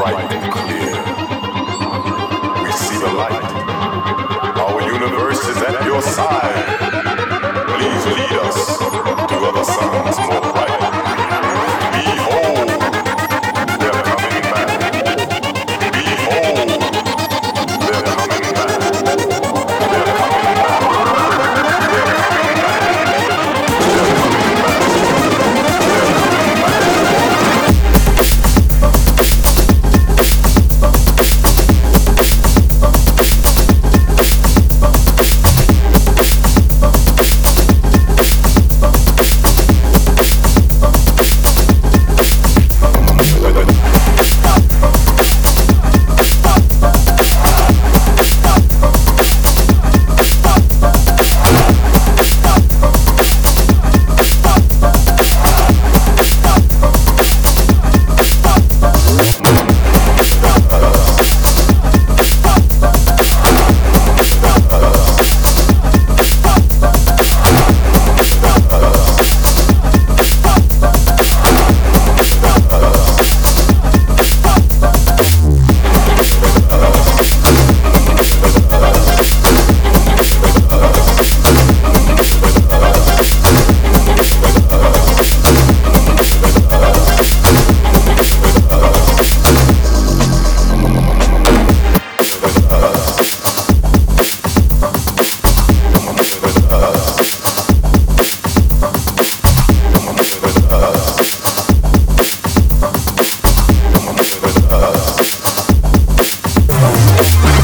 bright and clear. We see the light. Our universe is at your side. Let's go.